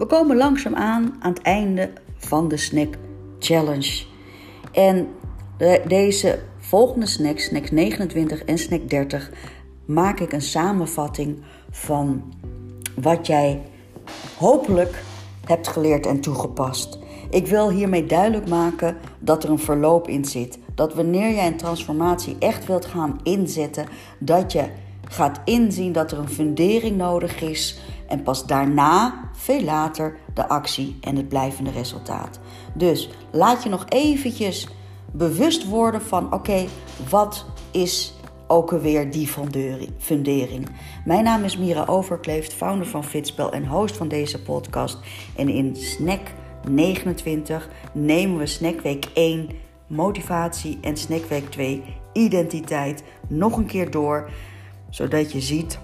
We komen langzaam aan aan het einde van de snack challenge. En de, deze volgende snacks, snack 29 en snack 30, maak ik een samenvatting van wat jij hopelijk hebt geleerd en toegepast. Ik wil hiermee duidelijk maken dat er een verloop in zit. Dat wanneer jij een transformatie echt wilt gaan inzetten, dat je gaat inzien dat er een fundering nodig is en pas daarna, veel later, de actie en het blijvende resultaat. Dus laat je nog eventjes bewust worden van oké, wat is ook alweer die fundering. Mijn naam is Mira Overkleeft, founder van Fitspel en host van deze podcast. En in Snack 29 nemen we Snackweek 1 motivatie en Snackweek 2 identiteit nog een keer door, zodat je ziet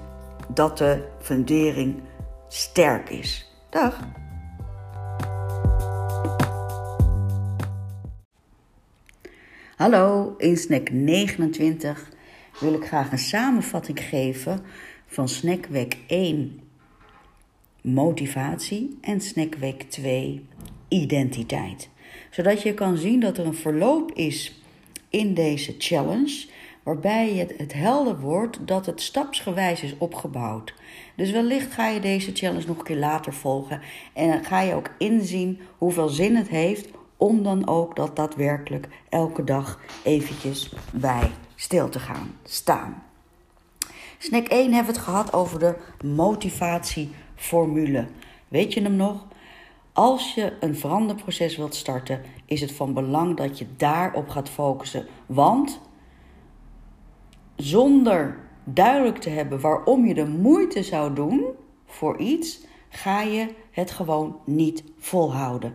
dat de fundering sterk is. Dag! Hallo, in snack 29 wil ik graag een samenvatting geven van snackweek 1 motivatie en snackweek 2 identiteit. Zodat je kan zien dat er een verloop is in deze challenge waarbij het, het helder wordt dat het stapsgewijs is opgebouwd. Dus wellicht ga je deze challenge nog een keer later volgen en ga je ook inzien hoeveel zin het heeft om dan ook dat daadwerkelijk elke dag eventjes bij stil te gaan staan. Snack 1 hebben het gehad over de motivatieformule. Weet je hem nog? Als je een veranderproces wilt starten, is het van belang dat je daarop gaat focussen. Want zonder duidelijk te hebben waarom je de moeite zou doen voor iets, ga je het gewoon niet volhouden.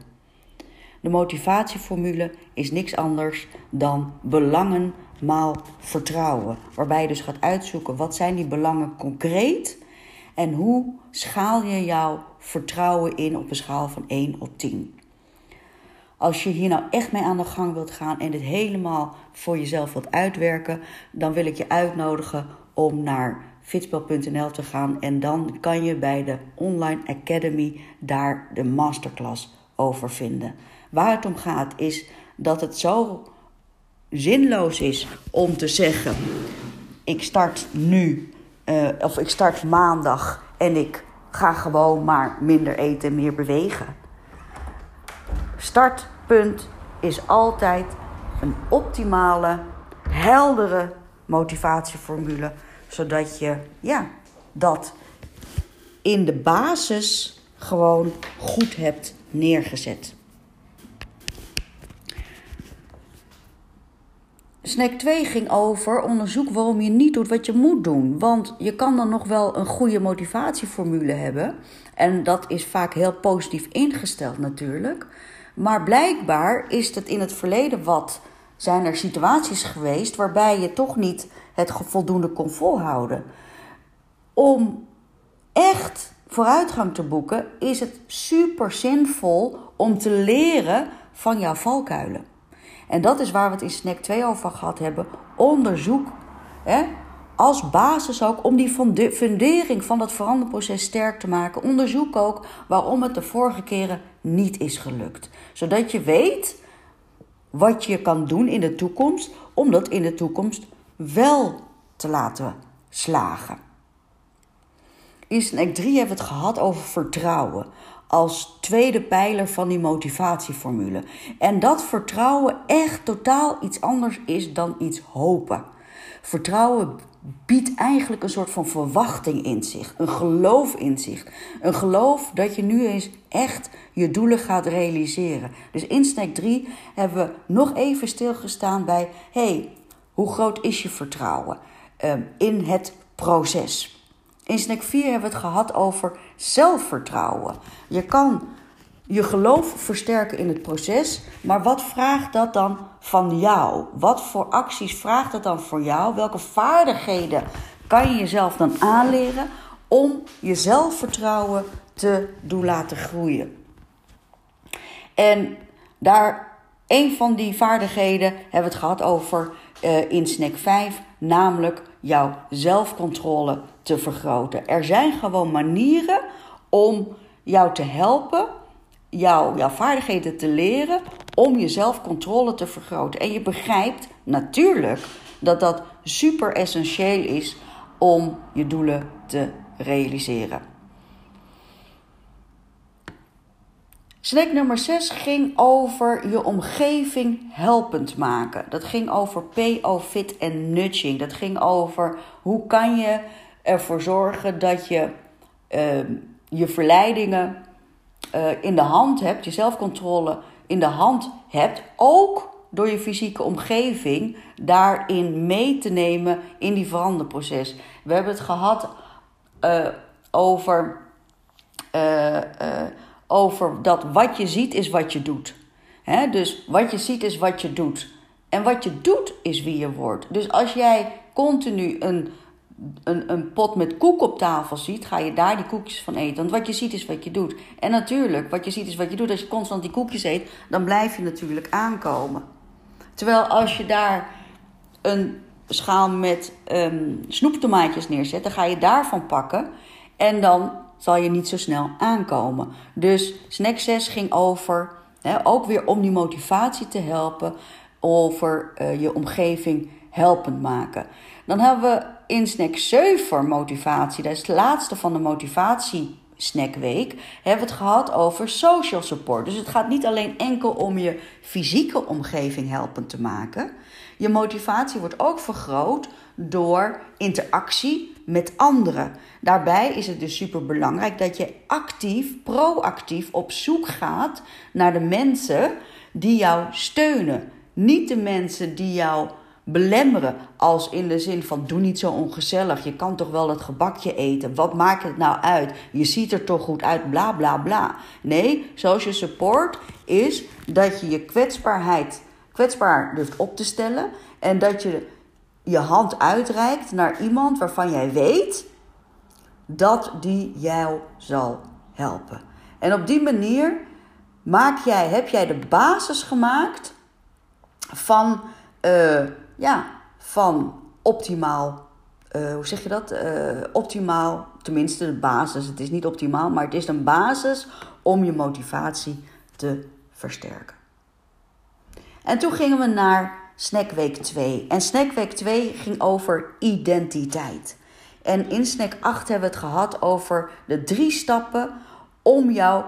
De motivatieformule is niks anders dan belangen maal vertrouwen. Waarbij je dus gaat uitzoeken wat zijn die belangen concreet en hoe schaal je jouw vertrouwen in op een schaal van 1 op 10. Als je hier nou echt mee aan de gang wilt gaan en dit helemaal voor jezelf wilt uitwerken, dan wil ik je uitnodigen om naar fitspel.nl te gaan en dan kan je bij de Online Academy daar de masterclass over vinden. Waar het om gaat is dat het zo zinloos is om te zeggen: ik start nu uh, of ik start maandag en ik ga gewoon maar minder eten en meer bewegen. Startpunt is altijd een optimale, heldere motivatieformule, zodat je ja, dat in de basis gewoon goed hebt neergezet. Snack 2 ging over onderzoek waarom je niet doet wat je moet doen. Want je kan dan nog wel een goede motivatieformule hebben. En dat is vaak heel positief ingesteld natuurlijk. Maar blijkbaar is het in het verleden wat. Zijn er situaties geweest waarbij je toch niet het voldoende kon volhouden? Om echt vooruitgang te boeken, is het super zinvol om te leren van jouw valkuilen. En dat is waar we het in snack 2 over gehad hebben. Onderzoek hè, als basis ook om die fundering van dat veranderproces sterk te maken. Onderzoek ook waarom het de vorige keren niet is gelukt. Zodat je weet wat je kan doen in de toekomst om dat in de toekomst wel te laten slagen. In snack 3 hebben we het gehad over vertrouwen als tweede pijler van die motivatieformule. En dat vertrouwen echt totaal iets anders is dan iets hopen. Vertrouwen biedt eigenlijk een soort van verwachting in zich, een geloof in zich. Een geloof dat je nu eens echt je doelen gaat realiseren. Dus in snack 3 hebben we nog even stilgestaan bij: hey, hoe groot is je vertrouwen ehm, in het proces? In snack 4 hebben we het gehad over zelfvertrouwen. Je kan je geloof versterken in het proces, maar wat vraagt dat dan van jou? Wat voor acties vraagt dat dan voor jou? Welke vaardigheden kan je jezelf dan aanleren om je zelfvertrouwen te doen laten groeien? En daar een van die vaardigheden hebben we het gehad over uh, in snack 5, namelijk jouw zelfcontrole te vergroten. Er zijn gewoon manieren om jou te helpen, jou, jouw vaardigheden te leren om je zelfcontrole te vergroten. En je begrijpt natuurlijk dat dat super essentieel is om je doelen te realiseren. Snack nummer 6 ging over je omgeving helpend maken. Dat ging over PO, fit en nudging. Dat ging over hoe kan je ervoor zorgen dat je uh, je verleidingen uh, in de hand hebt, je zelfcontrole in de hand hebt, ook door je fysieke omgeving daarin mee te nemen in die veranderproces. We hebben het gehad uh, over over dat wat je ziet is wat je doet. Dus wat je ziet is wat je doet. En wat je doet is wie je wordt. Dus als jij continu een, een, een pot met koek op tafel ziet, ga je daar die koekjes van eten. Want wat je ziet is wat je doet. En natuurlijk, wat je ziet is wat je doet. Als je constant die koekjes eet, dan blijf je natuurlijk aankomen. Terwijl als je daar een schaal met um, snoeptomaatjes neerzet, dan ga je daarvan pakken. En dan zal je niet zo snel aankomen. Dus snack 6 ging over, hè, ook weer om die motivatie te helpen, over uh, je omgeving helpend maken. Dan hebben we in snack 7 motivatie, dat is het laatste van de motivatie snackweek, hebben we het gehad over social support. Dus het gaat niet alleen enkel om je fysieke omgeving helpend te maken. Je motivatie wordt ook vergroot door interactie met anderen. Daarbij is het dus super belangrijk dat je actief, proactief op zoek gaat naar de mensen die jou steunen. Niet de mensen die jou belemmeren als in de zin van doe niet zo ongezellig, je kan toch wel het gebakje eten, wat maakt het nou uit, je ziet er toch goed uit, bla bla bla. Nee, social support is dat je je kwetsbaarheid kwetsbaar durft op te stellen en dat je je hand uitreikt naar iemand waarvan jij weet dat die jou zal helpen. En op die manier maak jij, heb jij de basis gemaakt van, uh, ja, van optimaal. Uh, hoe zeg je dat? Uh, optimaal, tenminste de basis. Het is niet optimaal, maar het is een basis om je motivatie te versterken. En toen gingen we naar Snackweek 2. En Snackweek 2 ging over identiteit. En in Snack 8 hebben we het gehad over de drie stappen om jouw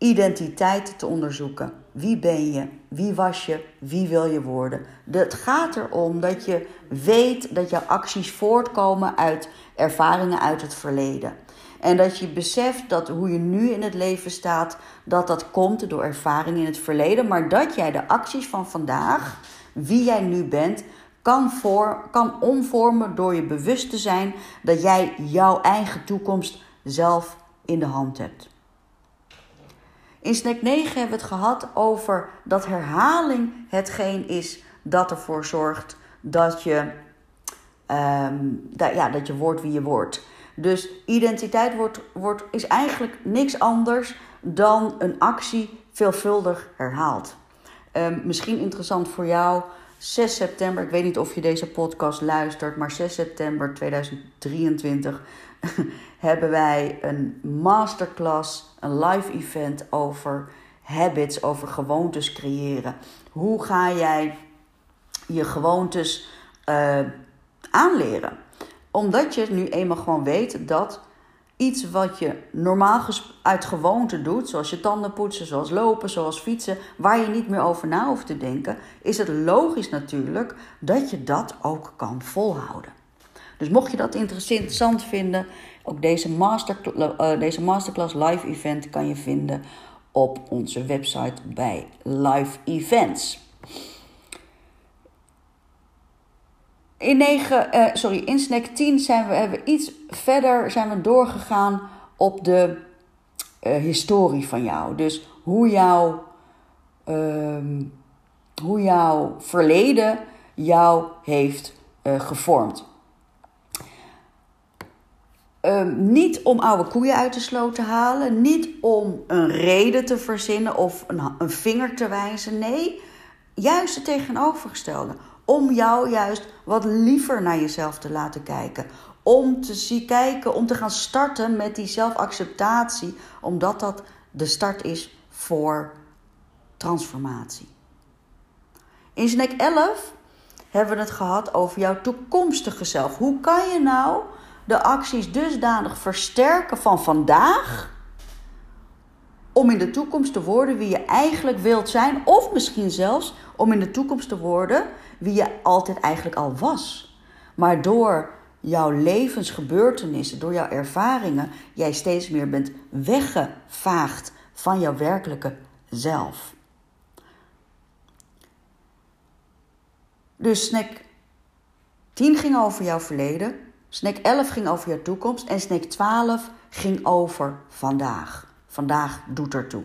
identiteit te onderzoeken. Wie ben je? Wie was je? Wie wil je worden? Het gaat erom dat je weet dat jouw acties voortkomen uit ervaringen uit het verleden. En dat je beseft dat hoe je nu in het leven staat, dat dat komt door ervaringen in het verleden. Maar dat jij de acties van vandaag, wie jij nu bent, kan, voor, kan omvormen door je bewust te zijn dat jij jouw eigen toekomst zelf in de hand hebt. In snack 9 hebben we het gehad over dat herhaling hetgeen is dat ervoor zorgt dat je, um, dat, ja, dat je wordt wie je wordt. Dus identiteit wordt, wordt, is eigenlijk niks anders dan een actie veelvuldig herhaald. Um, misschien interessant voor jou. 6 september, ik weet niet of je deze podcast luistert, maar 6 september 2023 hebben wij een masterclass, een live event over habits, over gewoontes creëren. Hoe ga jij je gewoontes uh, aanleren? Omdat je nu eenmaal gewoon weet dat iets wat je normaal uit gewoonte doet, zoals je tanden poetsen, zoals lopen, zoals fietsen, waar je niet meer over na hoeft te denken, is het logisch natuurlijk dat je dat ook kan volhouden. Dus mocht je dat interessant vinden, ook deze, master, uh, deze masterclass live event kan je vinden op onze website bij Live Events. In, 9, uh, sorry, in snack 10 zijn we, hebben iets verder zijn we doorgegaan op de historie van jou. Dus hoe, jouw uh, hoe verleden jou heeft gevormd. Um, niet om oude koeien uit de sloot te halen, niet om een reden te verzinnen of een, een vinger te wijzen. Nee, juist het tegenovergestelde om jou juist wat liever naar jezelf te laten kijken. om te zien kijken, om te gaan starten met die zelfacceptatie, omdat dat de start is voor transformatie. In snack 11 hebben we het gehad over jouw toekomstige zelf. Hoe kan je nou de acties dusdanig versterken van vandaag om in de toekomst te worden wie je eigenlijk wilt zijn, of misschien zelfs om in de toekomst te worden wie je altijd eigenlijk al was. Maar door jouw levensgebeurtenissen, door jouw ervaringen, jij steeds meer bent weggevaagd van jouw werkelijke zelf. Dus snack 10 ging over jouw verleden, snack 11 ging over jouw toekomst en snack 12 ging over vandaag. Vandaag doet er toe.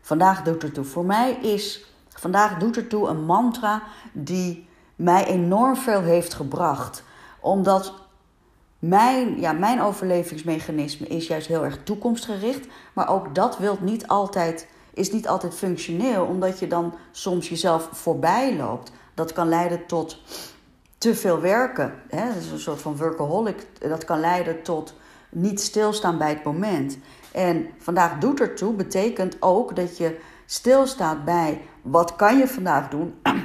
Vandaag doet er toe. Voor mij is vandaag doet er toe een mantra die mij enorm veel heeft gebracht. Omdat mijn, ja, mijn overlevingsmechanisme is juist heel erg toekomstgericht. Maar ook dat wilt niet altijd, is niet altijd functioneel, omdat je dan soms jezelf voorbij loopt. Dat kan leiden tot te veel werken. Hè? Dat is een soort van workaholic. Dat kan leiden tot niet stilstaan bij het moment. En vandaag doet ertoe betekent ook dat je stilstaat bij wat kan je vandaag doen.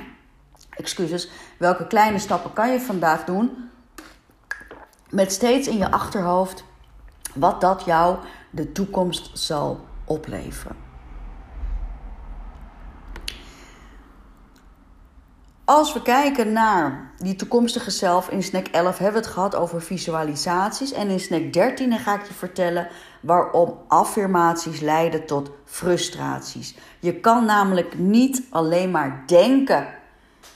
Excuses. Welke kleine stappen kan je vandaag doen? Met steeds in je achterhoofd wat dat jou de toekomst zal opleveren. Als we kijken naar die toekomstige zelf in snack 11 hebben we het gehad over visualisaties. En in snack 13 ga ik je vertellen waarom affirmaties leiden tot frustraties. Je kan namelijk niet alleen maar denken: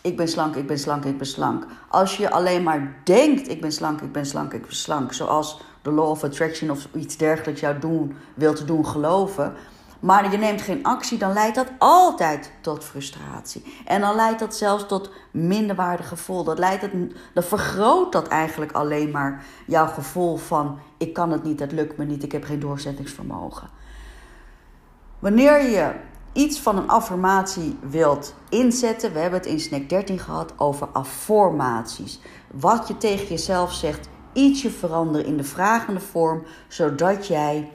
ik ben slank, ik ben slank, ik ben slank. Als je alleen maar denkt: ik ben slank, ik ben slank, ik ben slank, zoals de law of attraction of iets dergelijks jou doen, wilt doen geloven, maar je neemt geen actie, dan leidt dat altijd tot frustratie. En dan leidt dat zelfs tot minderwaardig gevoel. Dat, leidt het, dat vergroot dat eigenlijk alleen maar jouw gevoel van: ik kan het niet, het lukt me niet, ik heb geen doorzettingsvermogen. Wanneer je iets van een affirmatie wilt inzetten, we hebben het in snack 13 gehad over affirmaties. Wat je tegen jezelf zegt, ietsje veranderen in de vragende vorm, zodat jij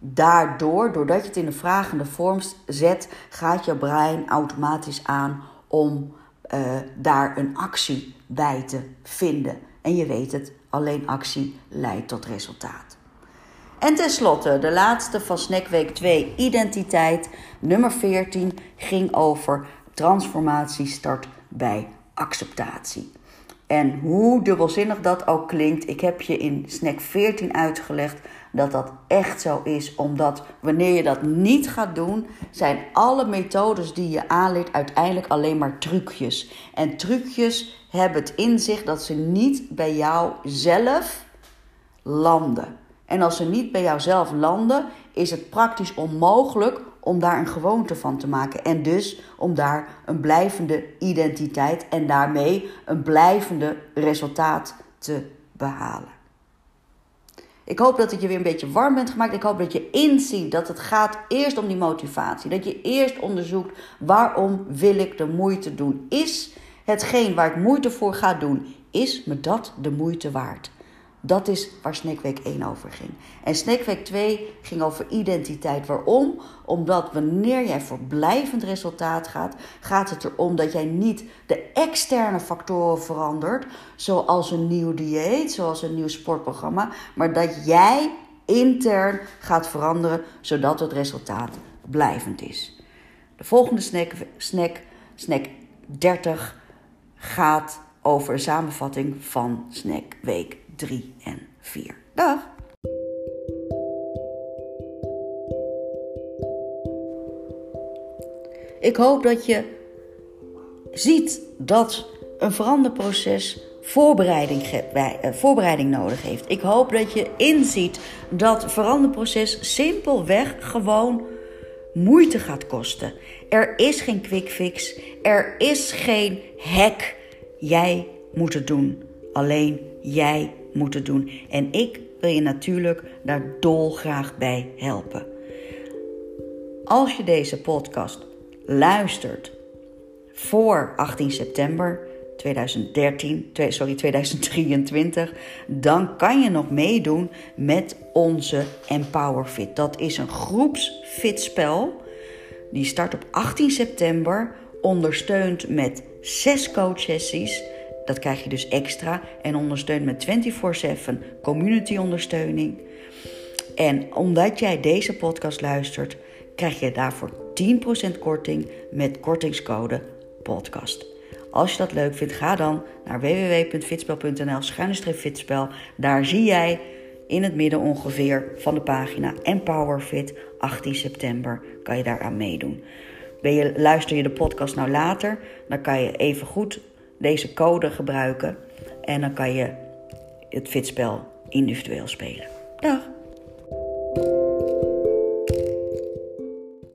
daardoor, doordat je het in een vragende vorm zet, gaat je brein automatisch aan om uh, daar een actie bij te vinden. En je weet het, alleen actie leidt tot resultaat. En tenslotte, de laatste van Snackweek 2, identiteit, nummer 14, ging over transformatie start bij acceptatie. En hoe dubbelzinnig dat ook klinkt, ik heb je in snack 14 uitgelegd dat dat echt zo is. Omdat wanneer je dat niet gaat doen, zijn alle methodes die je aanleert uiteindelijk alleen maar trucjes. En trucjes hebben het in zich dat ze niet bij jou zelf landen. En als ze niet bij jou zelf landen, is het praktisch onmogelijk om daar een gewoonte van te maken. En dus om daar een blijvende identiteit en daarmee een blijvende resultaat te behalen. Ik hoop dat het je weer een beetje warm bent gemaakt. Ik hoop dat je inziet dat het gaat eerst om die motivatie. Dat je eerst onderzoekt waarom wil ik de moeite doen. Is hetgeen waar ik moeite voor ga doen, is me dat de moeite waard? Dat is waar Snackweek 1 over ging. En Snackweek 2 ging over identiteit. Waarom? Omdat wanneer jij voor blijvend resultaat gaat, gaat het erom dat jij niet de externe factoren verandert, zoals een nieuw dieet, zoals een nieuw sportprogramma, maar dat jij intern gaat veranderen, zodat het resultaat blijvend is. De volgende snack, snack, snack 30 gaat over een samenvatting van Snack Week 3 en 4. Dag! Ik hoop dat je ziet dat een veranderproces voorbereiding, eh, voorbereiding nodig heeft. Ik hoop dat je inziet dat veranderproces simpelweg gewoon moeite gaat kosten. Er is geen quick fix. Er is geen hack. Jij moet het doen. Alleen jij moeten doen. En ik wil je natuurlijk daar dolgraag bij helpen. Als je deze podcast luistert voor 18 september 2013, sorry, 2023, dan kan je nog meedoen met onze Empower Fit. Dat is een groepsfitspel. Die start op 18 september, ondersteund met zes coachsessies. Dat krijg je dus extra en ondersteund met 24/7 community ondersteuning. En omdat jij deze podcast luistert, krijg je daarvoor 10% korting met kortingscode podcast. Als je dat leuk vindt, ga dan naar www.fitspel.nl fitspel. Daar zie jij in het midden ongeveer van de pagina Empower Fit 18 september kan je daaraan meedoen. Ben je, luister je de podcast nou later, dan kan je even goed deze code gebruiken en dan kan je het fitspel individueel spelen. Dag!